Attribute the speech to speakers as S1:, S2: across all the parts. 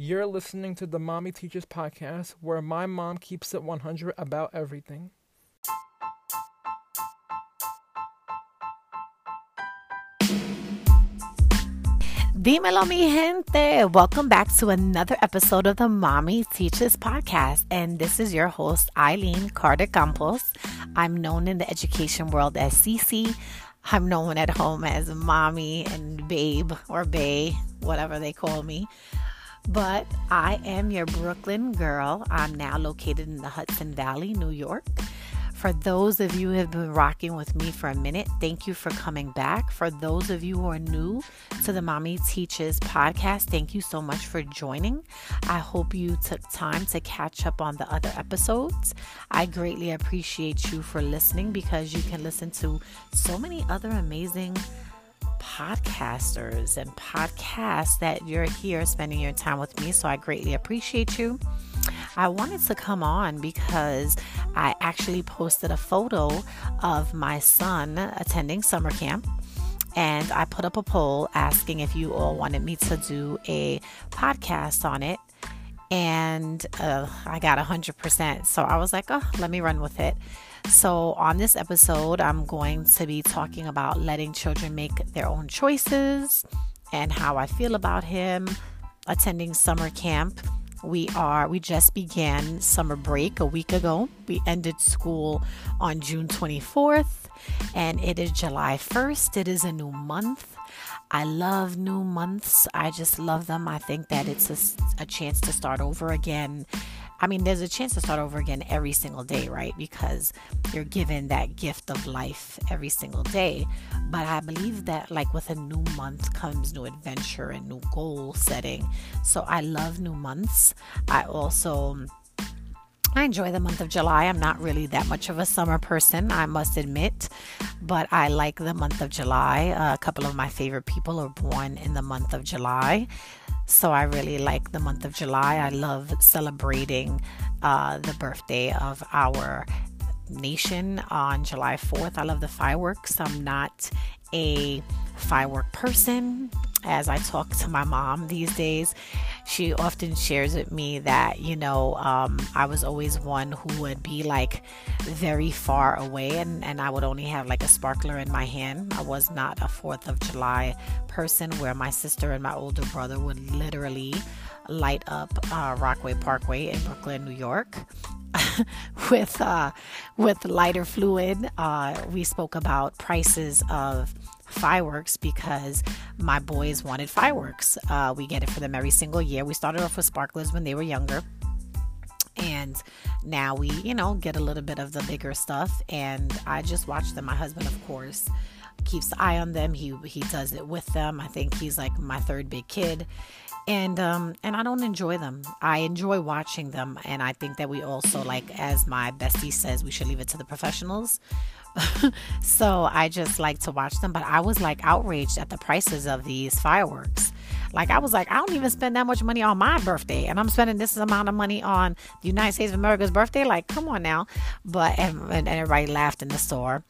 S1: You're listening to the Mommy Teaches Podcast, where my mom keeps it 100 about everything.
S2: Dímelo, mi gente. Welcome back to another episode of the Mommy Teaches Podcast. And this is your host, Eileen Carter Campos. I'm known in the education world as Cece. I'm known at home as Mommy and Babe or Bay, whatever they call me. But I am your Brooklyn girl. I'm now located in the Hudson Valley, New York. For those of you who have been rocking with me for a minute, thank you for coming back. For those of you who are new to the Mommy Teaches podcast, thank you so much for joining. I hope you took time to catch up on the other episodes. I greatly appreciate you for listening because you can listen to so many other amazing podcasters and podcasts that you're here spending your time with me. So I greatly appreciate you. I wanted to come on because I actually posted a photo of my son attending summer camp. And I put up a poll asking if you all wanted me to do a podcast on it. And uh, I got 100%. So I was like, oh, let me run with it. So, on this episode, I'm going to be talking about letting children make their own choices and how I feel about him attending summer camp we are we just began summer break a week ago. We ended school on June 24th and it is July 1st. It is a new month. I love new months. I just love them. I think that it's a, a chance to start over again I mean, there's a chance to start over again every single day, right? Because you're given that gift of life every single day. But I believe that, like, with a new month comes new adventure and new goal setting. So I love new months. I also. I enjoy the month of July. I'm not really that much of a summer person, I must admit, but I like the month of July. Uh, a couple of my favorite people are born in the month of July. So I really like the month of July. I love celebrating uh, the birthday of our nation on July 4th. I love the fireworks. I'm not a firework person. As I talk to my mom these days, she often shares with me that, you know, um, I was always one who would be like very far away and, and I would only have like a sparkler in my hand. I was not a 4th of July person where my sister and my older brother would literally light up uh, Rockaway Parkway in Brooklyn, New York. with uh, with lighter fluid, uh, we spoke about prices of fireworks because my boys wanted fireworks. Uh, we get it for them every single year. We started off with sparklers when they were younger. And now we, you know, get a little bit of the bigger stuff. And I just watch them. My husband, of course, keeps the eye on them. He he does it with them. I think he's like my third big kid. And um and I don't enjoy them. I enjoy watching them and I think that we also like as my bestie says we should leave it to the professionals. so I just like to watch them. But I was like outraged at the prices of these fireworks. Like I was like, I don't even spend that much money on my birthday, and I'm spending this amount of money on the United States of America's birthday. Like, come on now. But and, and everybody laughed in the store.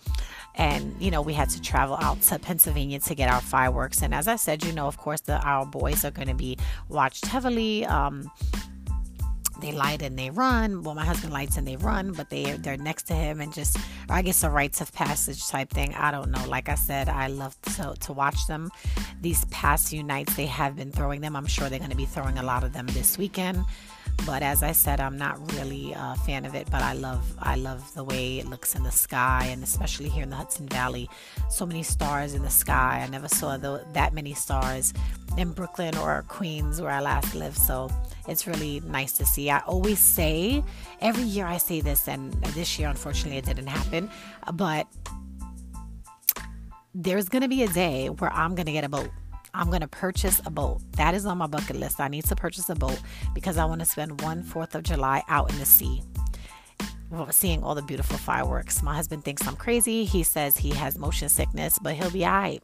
S2: And you know, we had to travel out to Pennsylvania to get our fireworks. And as I said, you know, of course, the our boys are going to be watched heavily. Um, they light and they run. Well, my husband lights and they run, but they they're next to him and just, I guess, a rites of passage type thing. I don't know. Like I said, I love to to watch them. These past few nights, they have been throwing them. I'm sure they're going to be throwing a lot of them this weekend. But as I said, I'm not really a fan of it. But I love I love the way it looks in the sky, and especially here in the Hudson Valley, so many stars in the sky. I never saw the, that many stars in Brooklyn or Queens where I last lived. So it's really nice to see. I always say, every year I say this, and this year, unfortunately, it didn't happen, but there's to be a day where I'm to get a boat. I'm going to purchase a boat. That is on my bucket list. I need to purchase a boat because I want to spend one Fourth of July out in the sea seeing all the beautiful fireworks. My husband thinks I'm crazy. He says he has motion sickness, but he'll be all right.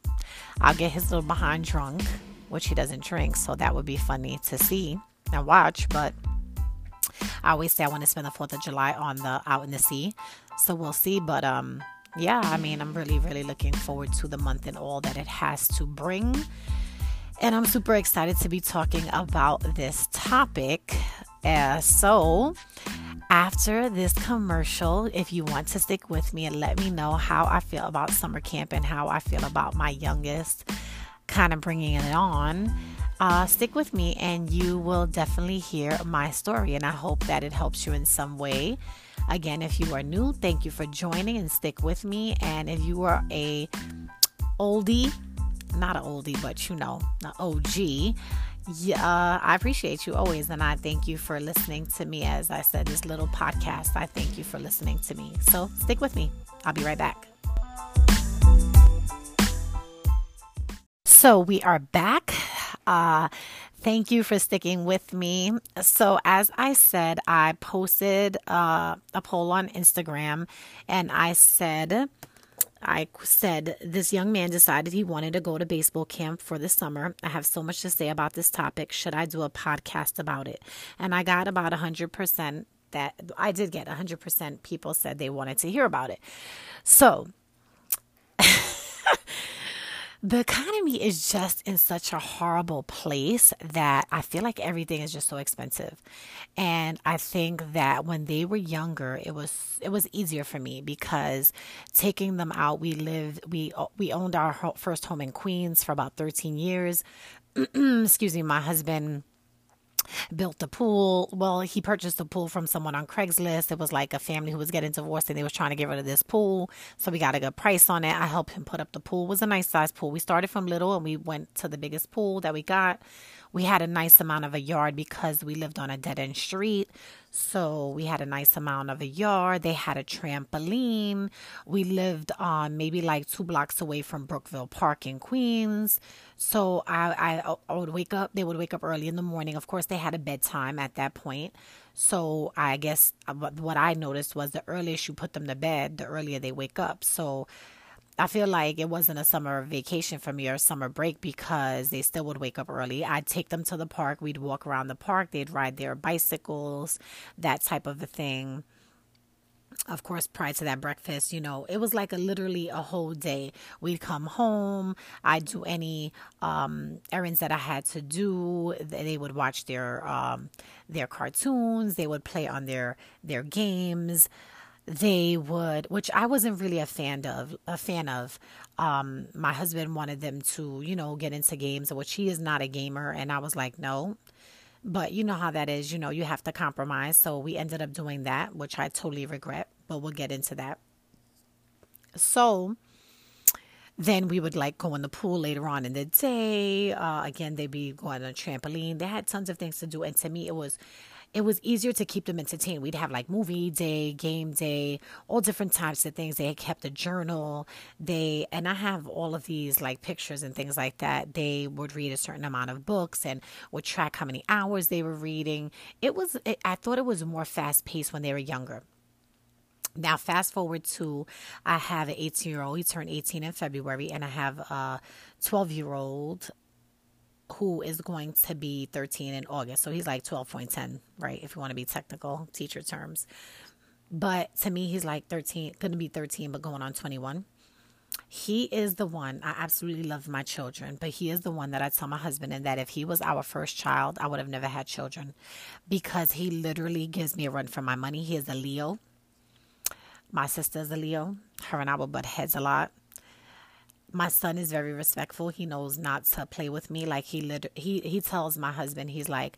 S2: I'll get his little behind drunk, which he doesn't drink, so that would be funny to see and watch. But I always say I want to spend the Fourth of July on the out in the sea, so we'll see. But um, yeah, I mean, I'm really really looking forward to the month and all that it has to bring. And I'm super excited to be talking about this topic. Uh, so, after this commercial, if you want to stick with me and let me know how I feel about summer camp and how I feel about my youngest kind of bringing it on, uh, stick with me and you will definitely hear my story. And I hope that it helps you in some way. Again, if you are new, thank you for joining and stick with me. And if you are a oldie, not an oldie, but you know, an OG, yeah, I appreciate you always, and I thank you for listening to me. As I said, this little podcast, I thank you for listening to me. So stick with me. I'll be right back. So we are back. Uh, thank you for sticking with me. So, as I said, I posted uh, a poll on Instagram and I said, I said this young man decided he wanted to go to baseball camp for the summer. I have so much to say about this topic. Should I do a podcast about it? And I got about 100% that I did get 100% people said they wanted to hear about it. So, the economy is just in such a horrible place that I feel like everything is just so expensive. And I think that when they were younger, it was it was easier for me because taking them out, we lived we we owned our first home in Queens for about 13 years. Excuse me, my husband built the pool. Well, he purchased the pool from someone on Craigslist. It was like a family who was getting divorced and they was trying to get rid of this pool. So we got a good price on it. I helped him put up the pool. It was a nice size pool. We started from little and we went to the biggest pool that we got. We had a nice amount of a yard because we lived on a dead end street. So we had a nice amount of a yard. They had a trampoline. We lived on um, maybe like two blocks away from Brookville Park in Queens. So I, I, I would wake up. They would wake up early in the morning. Of course, they had a bedtime at that point. So I guess uh, what I noticed was the earlier you put them to bed, the earlier they wake up. So I feel like it wasn't a summer vacation for me or summer break because they still would wake up early. I'd take them to the park. We'd walk around the park. They'd ride their bicycles, that type of a thing. Of course, prior to that breakfast, you know, it was like a literally a whole day. We'd come home. I'd do any um, errands that I had to do. They would watch their um, their cartoons. They would play on their their games they would which i wasn't really a fan of a fan of. Um my husband wanted them to you know get into games which he is not a gamer and i was like no. But you know how that is you know you have to compromise. So we ended up doing that which i totally regret but we'll get into that. So then we would like go in the pool later on in the day. Uh, again they'd be going on a trampoline. They had tons of things to do and to me it was it was easier to keep them entertained. We'd have like movie day, game day, all different types of things. They kept a journal. They and I have all of these like pictures and things like that. They would read a certain amount of books and would track how many hours they were reading. It was it, I thought it was more fast paced when they were younger. Now, fast forward to I have an 18 year old. He turned 18 in February, and I have a 12 year old who is going to be 13 in August. So he's like 12.10, right? If you want to be technical, teacher terms. But to me, he's like 13, going to be 13, but going on 21. He is the one, I absolutely love my children, but he is the one that I tell my husband and that if he was our first child, I would have never had children because he literally gives me a run for my money. He is a Leo. My sister is a Leo. Her and I will butt heads a lot my son is very respectful. He knows not to play with me. Like he lit- he he tells my husband, he's like,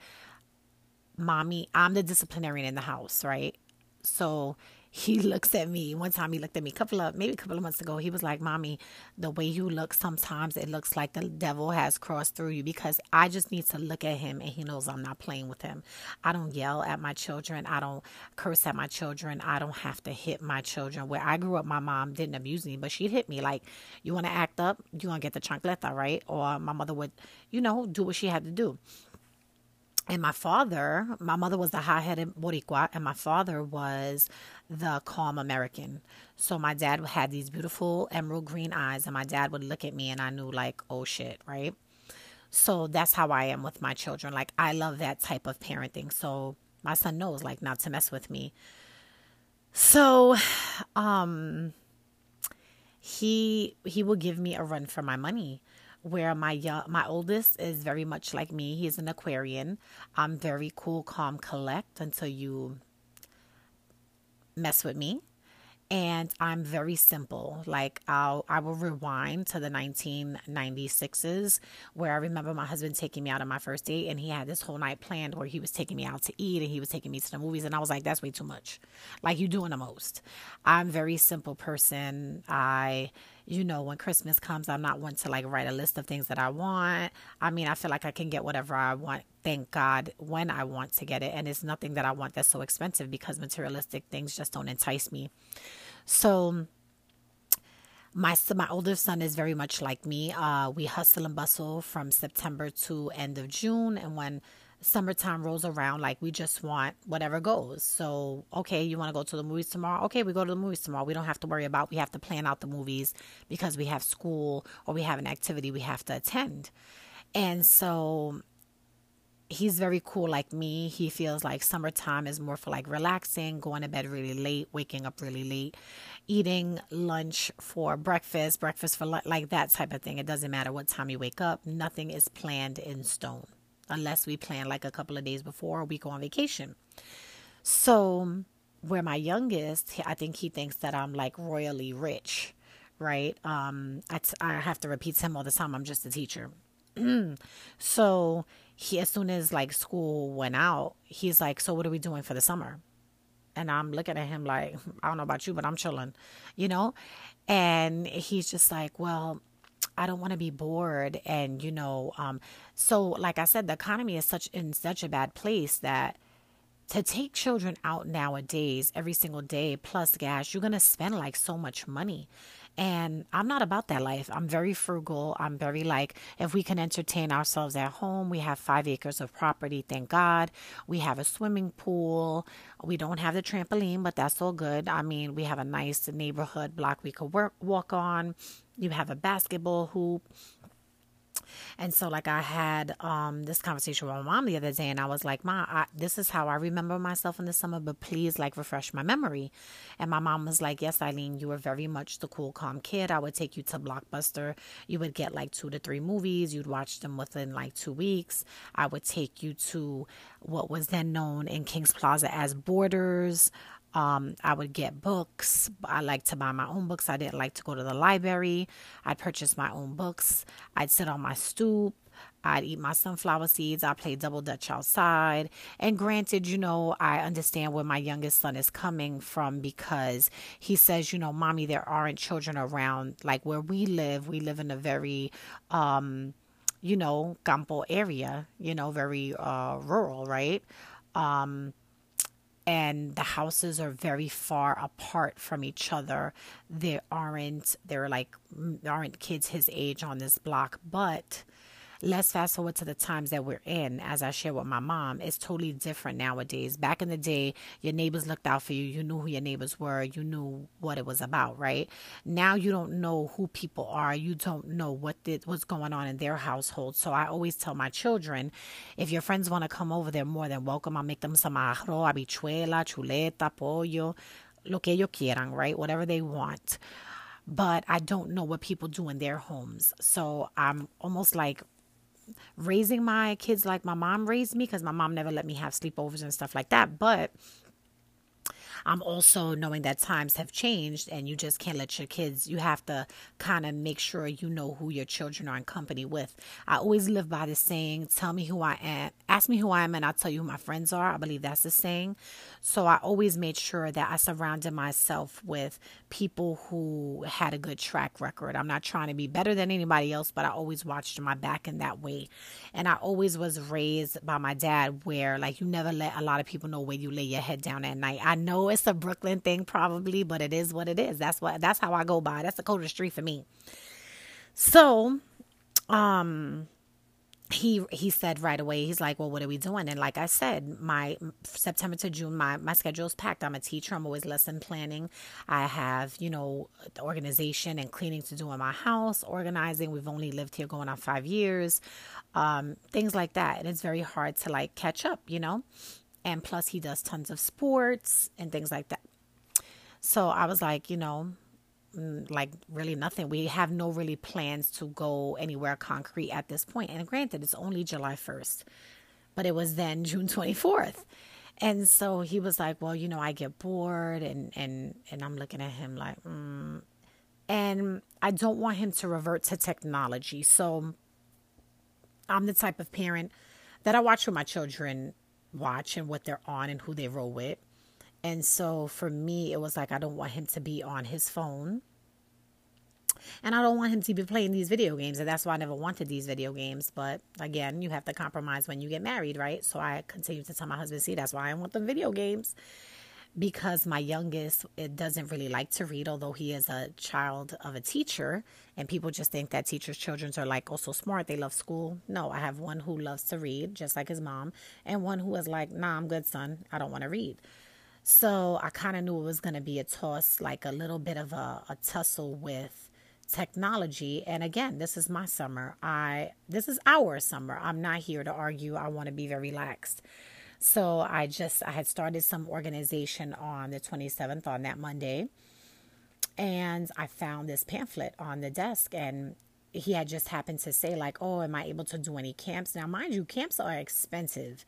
S2: "Mommy, I'm the disciplinarian in the house, right?" So he looks at me. One time he looked at me a couple of maybe a couple of months ago. He was like, "Mommy, the way you look sometimes it looks like the devil has crossed through you because I just need to look at him and he knows I'm not playing with him. I don't yell at my children. I don't curse at my children. I don't have to hit my children. Where I grew up, my mom didn't abuse me, but she'd hit me like, "You want to act up? You want to get the chancleta, right?" Or my mother would, you know, do what she had to do. And my father, my mother was the high headed Boricua, and my father was the calm American. So my dad had these beautiful emerald green eyes, and my dad would look at me, and I knew, like, oh shit, right? So that's how I am with my children. Like, I love that type of parenting. So my son knows, like, not to mess with me. So, um, he he will give me a run for my money where my young, my oldest is very much like me. He's an Aquarian. I'm very cool, calm, collect until you mess with me and I'm very simple. Like I'll I will rewind to the 1996s where I remember my husband taking me out on my first date and he had this whole night planned where he was taking me out to eat and he was taking me to the movies and I was like that's way too much. Like you doing the most. I'm very simple person. I you know, when Christmas comes, I'm not one to like write a list of things that I want. I mean, I feel like I can get whatever I want, thank God, when I want to get it. And it's nothing that I want that's so expensive because materialistic things just don't entice me. So, my my oldest son is very much like me. Uh, we hustle and bustle from September to end of June, and when summertime rolls around, like we just want whatever goes. So, okay, you want to go to the movies tomorrow? Okay, we go to the movies tomorrow. We don't have to worry about we have to plan out the movies because we have school or we have an activity we have to attend. And so he's very cool like me. He feels like summertime is more for like relaxing, going to bed really late, waking up really late, eating lunch for breakfast, breakfast for like that type of thing. It doesn't matter what time you wake up, nothing is planned in stone unless we plan like a couple of days before we go on vacation. So, where my youngest, I think he thinks that I'm like royally rich, right? Um, I, t- I have to repeat to him all the time. I'm just a teacher. so he, as soon as like school went out, he's like, "So what are we doing for the summer?" And I'm looking at him like, "I don't know about you, but I'm chilling," you know. And he's just like, "Well, I don't want to be bored. And, you know, um, so like I said, the economy is such in such a bad place that to take children out nowadays every single day plus gas, you're going to spend like so much money. And I'm not about that life. I'm very frugal. I'm very like, if we can entertain ourselves at home, we have five acres of property, thank God. We have a swimming pool. We don't have the trampoline, but that's all good. I mean, we have a nice neighborhood block we could work, walk on. You have a basketball hoop. And so, like, I had um, this conversation with my mom the other day, and I was like, "Ma, I, this is how I remember myself in the summer, but please, like, refresh my memory." And my mom was like, "Yes, Eileen, you were very much the cool, calm kid. I would take you to Blockbuster. You would get like two to three movies. You'd watch them within like two weeks. I would take you to what was then known in Kings Plaza as Borders." Um, I would get books. I like to buy my own books. I didn't like to go to the library. I'd purchase my own books. I'd sit on my stoop. I'd eat my sunflower seeds. I'd play double dutch outside. And granted, you know, I understand where my youngest son is coming from because he says, you know, mommy, there aren't children around. Like where we live, we live in a very, um, you know, campo area, you know, very uh, rural, right? Um, and the houses are very far apart from each other. There aren't there are like aren't kids his age on this block, but let's fast forward to the times that we're in. As I share with my mom, it's totally different nowadays. Back in the day, your neighbors looked out for you. You knew who your neighbors were. You knew what it was about, right? Now you don't know who people are. You don't know what did, what's going on in their household. So I always tell my children, if your friends want to come over, they're more than welcome. I'll make them some arroz, habichuela, chuleta, pollo, lo que ellos quieran, right? Whatever they want but I don't know what people do in their homes. So I'm almost like raising my kids like my mom raised me because my mom never let me have sleepovers and stuff like that. But I'm also knowing that times have changed and you just can't let your kids, you have to kind of make sure you know who your children are in company with. I always live by the saying, tell me who I am, ask me who I am, and I'll tell you who my friends are. I believe that's the saying. So I always made sure that I surrounded myself with people who had a good track record. I'm not trying to be better than anybody else, but I always watched my back in that way. And I always was raised by my dad where, like, you never let a lot of people know where you lay your head down at night. I know it's a Brooklyn thing, probably, but it is what it is. That's what, that's how I go by. That's the Dakota Street for me. So, um, he he said right away he's like well what are we doing? And like i said my september to june my my schedule is packed. I'm a teacher. I'm always lesson planning. I have you know the organization and cleaning to do in my house organizing. We've only lived here going on five years um, things like that. And it's very hard to like catch up you know and plus he does tons of sports and things like that so i was like you know mm, like really nothing. We have no really plans to go anywhere concrete at this point. And granted, it's only July 1st, but it was then June 24th. And so he was like, "Well, you know, I get bored," and and and I'm looking at him like, mm. and I don't want him to revert to technology. So I'm the type of parent that I watch what my children watch and what they're on and who they roll with. And so for me, it was like, I don't want him to be on his phone. And I don't want him to be playing these video games. And that's why I never wanted these video games. But again, you have to compromise when you get married, right? So I continue to tell my husband, see, that's why I want the video games because my youngest it doesn't really like to read although he is a child of a teacher and people just think that teachers children are like oh so smart they love school. No i have one who loves to read just like his mom and one who is like nah i'm good son i don't want to read. So i kind of knew it was going to be a toss like a little bit of a, a tussle with technology. And again this is my summer. I this is our summer. I'm not here to argue. I want to be very relaxed so I just I had started some organization on the 27th on that Monday. And I found this pamphlet on the desk and he had just happened to say like, "Oh, am I able to do any camps?" Now, mind you, camps are expensive.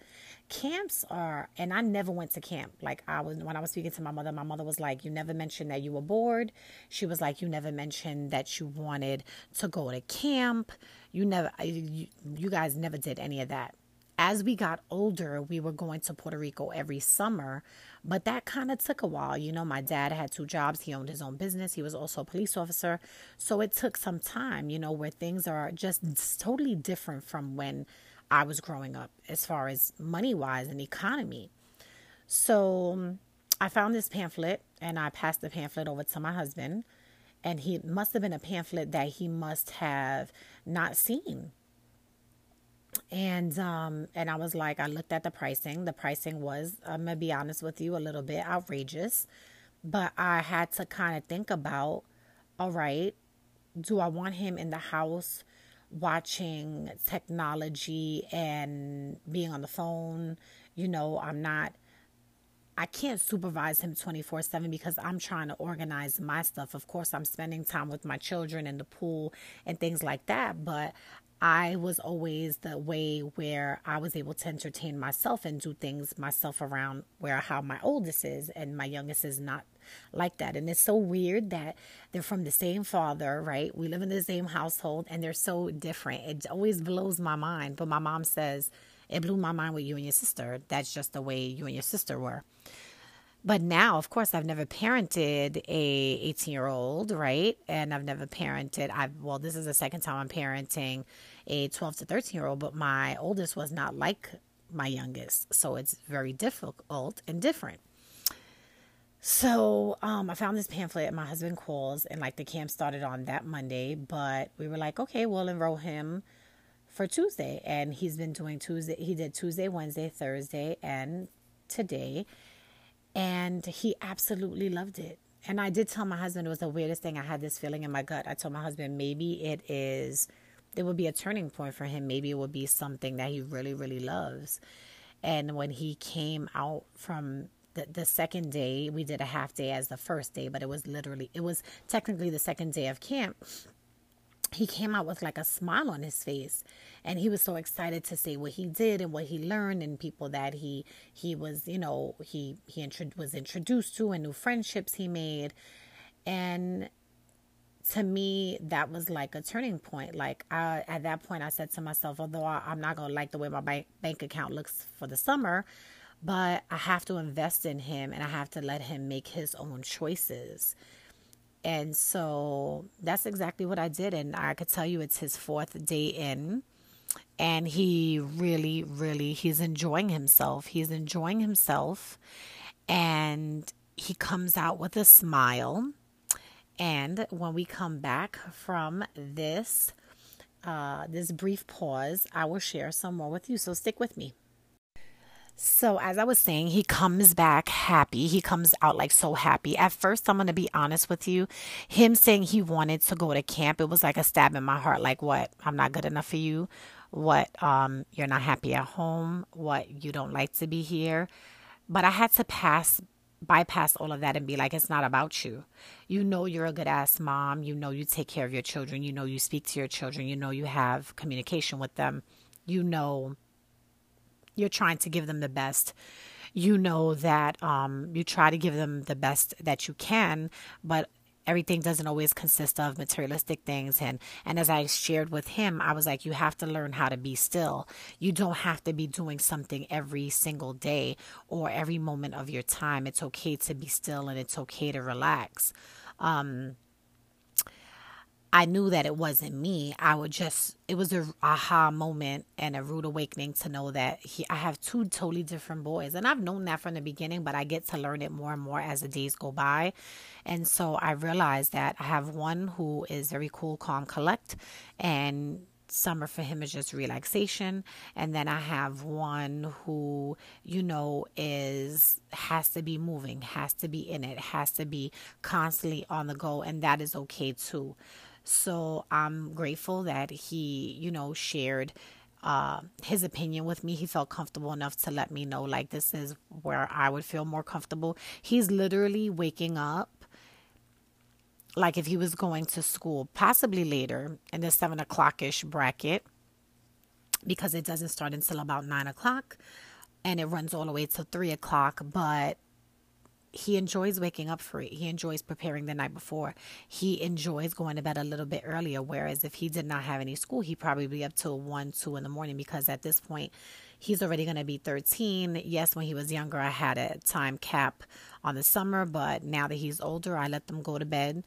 S2: Camps are, and I never went to camp. Like I was when I was speaking to my mother, my mother was like, "You never mentioned that you were bored." She was like, "You never mentioned that you wanted to go to camp. You never, you, you guys never did any of that." As we got older, we were going to Puerto Rico every summer, but that kind of took a while. You know, my dad had two jobs, he owned his own business, he was also a police officer. So it took some time, you know, where things are just totally different from when I was growing up as far as money wise and economy. So um, I found this pamphlet and I passed the pamphlet over to my husband. And he must have been a pamphlet that he must have not seen and um and I was like I looked at the pricing. The pricing was I'm gonna be honest with you a little bit outrageous, but I had to kind of think about all right, do I want him in the house watching technology and being on the phone? You know, I'm not I can't supervise him 24 7 because I'm trying to organize my stuff. Of course, I'm spending time with my children in the pool and things like that, but I was always the way where I was able to entertain myself and do things myself around where how my oldest is and my youngest is not like that. And it's so weird that they're from the same father, right? We live in the same household and they're so different. It always blows my mind. But my mom says, it blew my mind with you and your sister. That's just the way you and your sister were. But now, of course, I've never parented a 18 year old, right? And I've never parented. I've well, this is the second time I'm parenting a 12 to 13 year old, but my oldest was not like my youngest, so it's very difficult and different. So um, I found this pamphlet, and my husband calls, and like the camp started on that Monday, but we were like, okay, we'll enroll him for Tuesday, and he's been doing Tuesday. He did Tuesday, Wednesday, Thursday, and today and he absolutely loved it. And I did tell my husband it was the weirdest thing. I had this feeling in my gut. I told my husband maybe it is, it would be a turning point for him. Maybe it would be something that he really, really loves. And when he came out from the, the second day, we did a half day as the first day, but it was literally, it was technically the second day of camp he came out with like a smile on his face and he was so excited to say what he did and what he learned and people that he he was you know he he intro- was introduced to and new friendships he made. And to me that was like a turning point. Like I, at that point i said to myself although I, i'm not going to like the way my bank, bank account looks for the summer but i have to invest in him and i have to let him make his own choices and so that's exactly what I did. And I could tell you it's his fourth day in. And he really, really, he's enjoying himself. He's enjoying himself. And he comes out with a smile. And when we come back from this, uh, this brief pause, I will share some more with you. So stick with me. So, as I was saying, he comes back happy. He comes out like so happy. At first, I'm going to be honest with you. Him saying he wanted to go to camp, it was like a stab in my heart. Like, what? I'm not good enough for you? What? Um, you're not happy at home? What? You don't like to be here? But I had to pass bypass all of that and be like, it's not about you. You know, you're a good ass mom. You know, you take care of your children. You know, you speak to your children. You know, you have communication with them. You know, you're trying to give them the best. You know that um, you try to give them the best that you can, but everything doesn't always consist of materialistic things. And and as i shared with him i was like you have to learn how to be still. You don't have to be doing something every single day or every moment of your time. It's okay to be still and it's okay to relax. Um I knew that it wasn't me. I would just it was a aha moment and a rude awakening to know that he I have two totally different boys. And I've known that from the beginning, but I get to learn it more and more as the days go by. And so I realized that I have one who is very cool, calm, collect and summer for him is just relaxation and then i have one who you know is has to be moving has to be in it has to be constantly on the go and that is okay too so I'm grateful that he, you know, shared uh, his opinion with me. He felt comfortable enough to let me know, like, this is where I would feel more comfortable. He's literally waking up like if he was going to school, possibly later in the seven o'clock ish bracket, because it doesn't start until about nine o'clock and it runs all the way to three o'clock. But he enjoys waking up for it. He enjoys preparing the night before. He enjoys going to bed a little bit earlier. Whereas if he did not have any school, he'd probably be up till one, two in the morning because at this point, he's already going to be 13. Yes, when he was younger, I had a time cap on the summer, but now that he's older, I let them go to bed.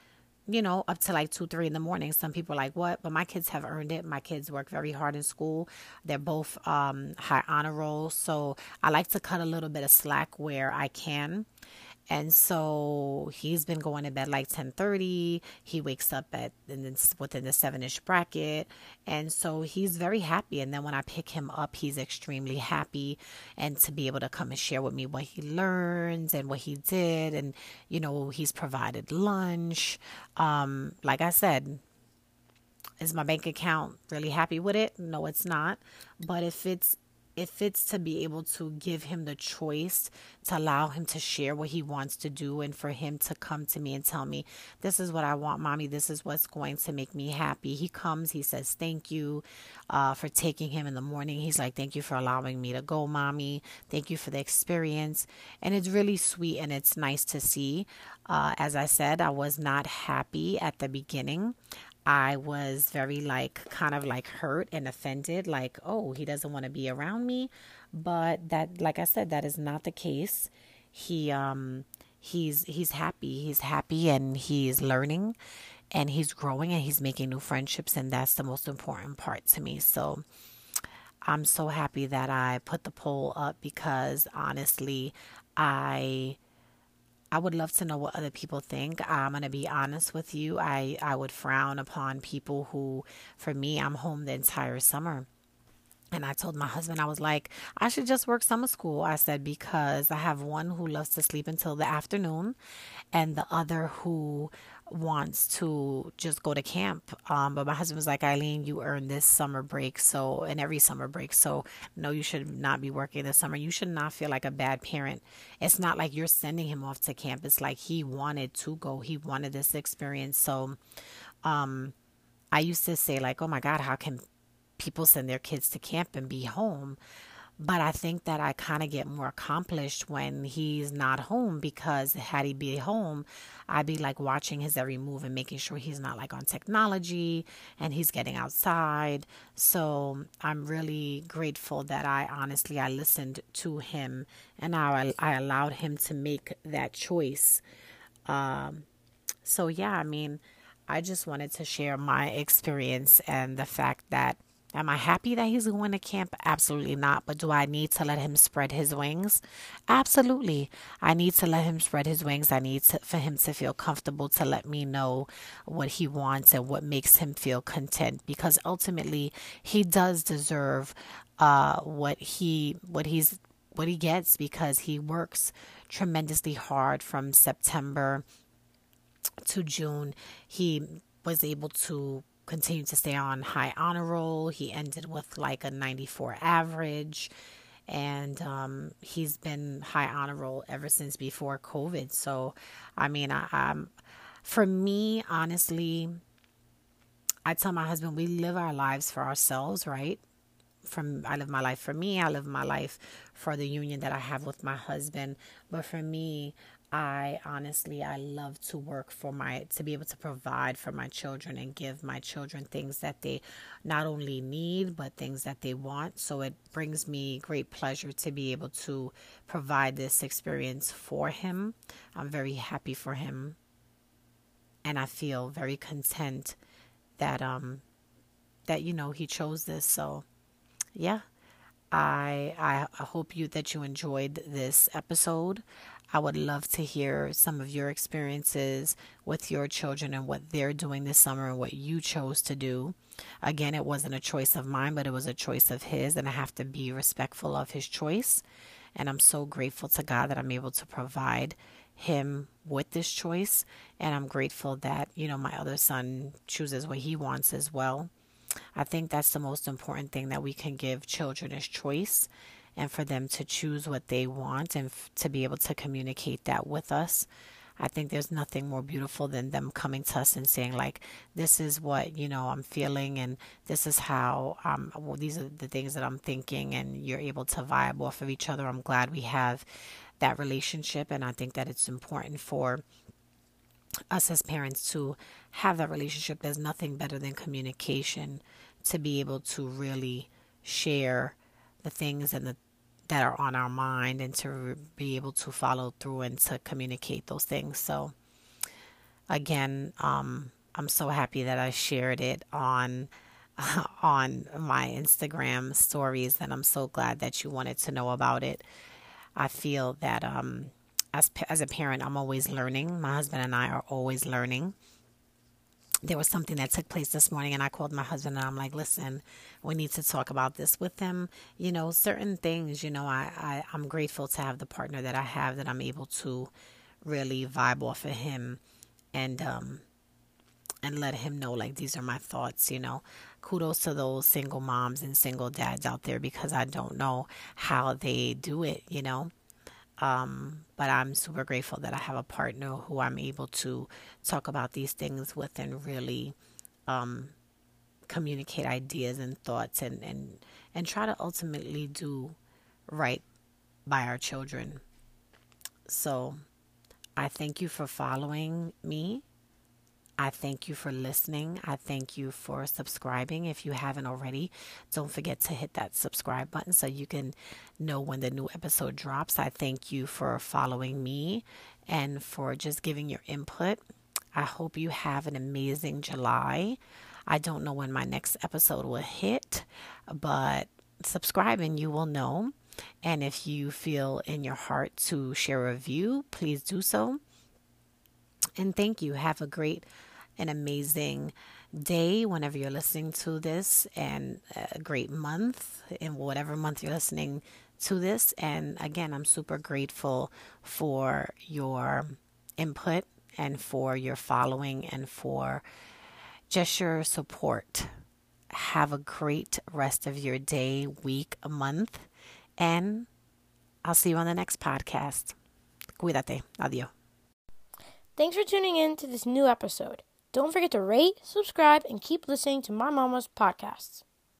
S2: You know, up to like two, three in the morning. Some people are like, what? But my kids have earned it. My kids work very hard in school. They're both um, high honor rolls. So I like to cut a little bit of slack where I can and so he's been going to bed like 10:30. He wakes up at within the 7ish bracket, and so he's very happy. And then when I pick him up, he's extremely happy, and to be able to come and share with me what he learns and what he did, and you know he's provided lunch. Um, like I said, is my bank account really happy with it? No, it's not. But if it's if it's to be able to give him the choice to allow him to share what he wants to do and for him to come to me and tell me this is what i want mommy. This is what's going to make me happy. He comes he says thank you uh, for taking him in the morning. He's like thank you for allowing me to go mommy. Thank you for the experience. And it's really sweet and it's nice to see. Uh, as i said i was not happy at the beginning I was very like kind of like hurt and offended, like, oh, he doesn't want to be around me. But that like I said, that is not the case. He um he's he's happy. He's happy and he's learning and he's growing and he's making new friendships and that's the most important part to me. So I'm so happy that I put the poll up because honestly, I I would love to know what other people think. I'm going to be honest with you. I, I would frown upon people who, for me, I'm home the entire summer. And I told my husband, I was like, I should just work summer school. I said, because I have one who loves to sleep until the afternoon, and the other who wants to just go to camp. Um, but my husband was like, Eileen, you earned this summer break, so and every summer break. So no, you should not be working this summer. You should not feel like a bad parent. It's not like you're sending him off to camp. It's like he wanted to go. He wanted this experience. So um I used to say like, oh my God, how can people send their kids to camp and be home? But I think that I kind of get more accomplished when he's not home because had he be home, I'd be like watching his every move and making sure he's not like on technology and he's getting outside. So I'm really grateful that I honestly I listened to him and I I allowed him to make that choice. Um, so yeah, I mean, I just wanted to share my experience and the fact that Am I happy that he's going to camp? Absolutely not. But do I need to let him spread his wings? Absolutely. I need to let him spread his wings. I need to, for him to feel comfortable to let me know what he wants and what makes him feel content because ultimately he does deserve uh, what he what he's what he gets because he works tremendously hard from September to June. He was able to continued to stay on high honor roll. He ended with like a 94 average. and um, he's been high honor roll ever since before COVID. So, I mean, I, I'm for me, honestly, I tell my husband we live our lives for ourselves, right? From I live my life for me, I live my life for the union that I have with my husband. But for me, I honestly I love to work for my to be able to provide for my children and give my children things that they not only need but things that they want. So it brings me great pleasure to be able to provide this experience for him. I'm very happy for him and I feel very content that um that you know he chose this. So yeah. I I hope you that you enjoyed this episode. I would love to hear some of your experiences with your children and what they're doing this summer and what you chose to do. Again, it wasn't a choice of mine, but it was a choice of his, and I have to be respectful of his choice. And I'm so grateful to God that I'm able to provide him with this choice. And I'm grateful that, you know, my other son chooses what he wants as well. I think that's the most important thing that we can give children is choice and for them to choose what they want and f- to be able to communicate that with us. I think there's nothing more beautiful than them coming to us and saying like, "This is what you know I'm feeling, and this is how um well, these are the things that I'm thinking," and you're able to vibe off of each other. I'm glad we have that relationship, and I think that it's important for us as parents to have that relationship. There's nothing better than communication to be able to really share the things and the that are on our mind and to be able to follow through and to communicate those things. So again, um, I'm so happy that I shared it on on my Instagram stories and I'm so glad that you wanted to know about it. I feel that um, as as a parent, I'm always learning. My husband and I are always learning there was something that took place this morning and I called my husband and I'm like, listen, we need to talk about this with him. You know, certain things, you know, I, I, I'm grateful to have the partner that I have that I'm able to really vibe off of him and um and let him know like these are my thoughts, you know. Kudos to those single moms and single dads out there because I don't know how they do it, you know. Um, but I'm super grateful that I have a partner who I'm able to talk about these things with and really um, communicate ideas and thoughts and, and, and try to ultimately do right by our children. So I thank you for following me I thank you for listening. I thank you for subscribing. If you haven't already, don't forget to hit that subscribe button so you can know when the new episode drops. I thank you for following me and for just giving your input. I hope you have an amazing July. I don't know when my next episode will hit, but subscribe and you will know. And if you feel in your heart to share a review, please do so. And thank you. Have a great and amazing day whenever you're listening to this, and a great month in whatever month you're listening to this. And again, I'm super grateful for your input and for your following and for just your support. Have a great rest of your day, week, month, and I'll see you on the next podcast. Cuídate. Adiós.
S3: Thanks for tuning in to this new episode. Don't forget to rate, subscribe, and keep listening to my mama's podcasts.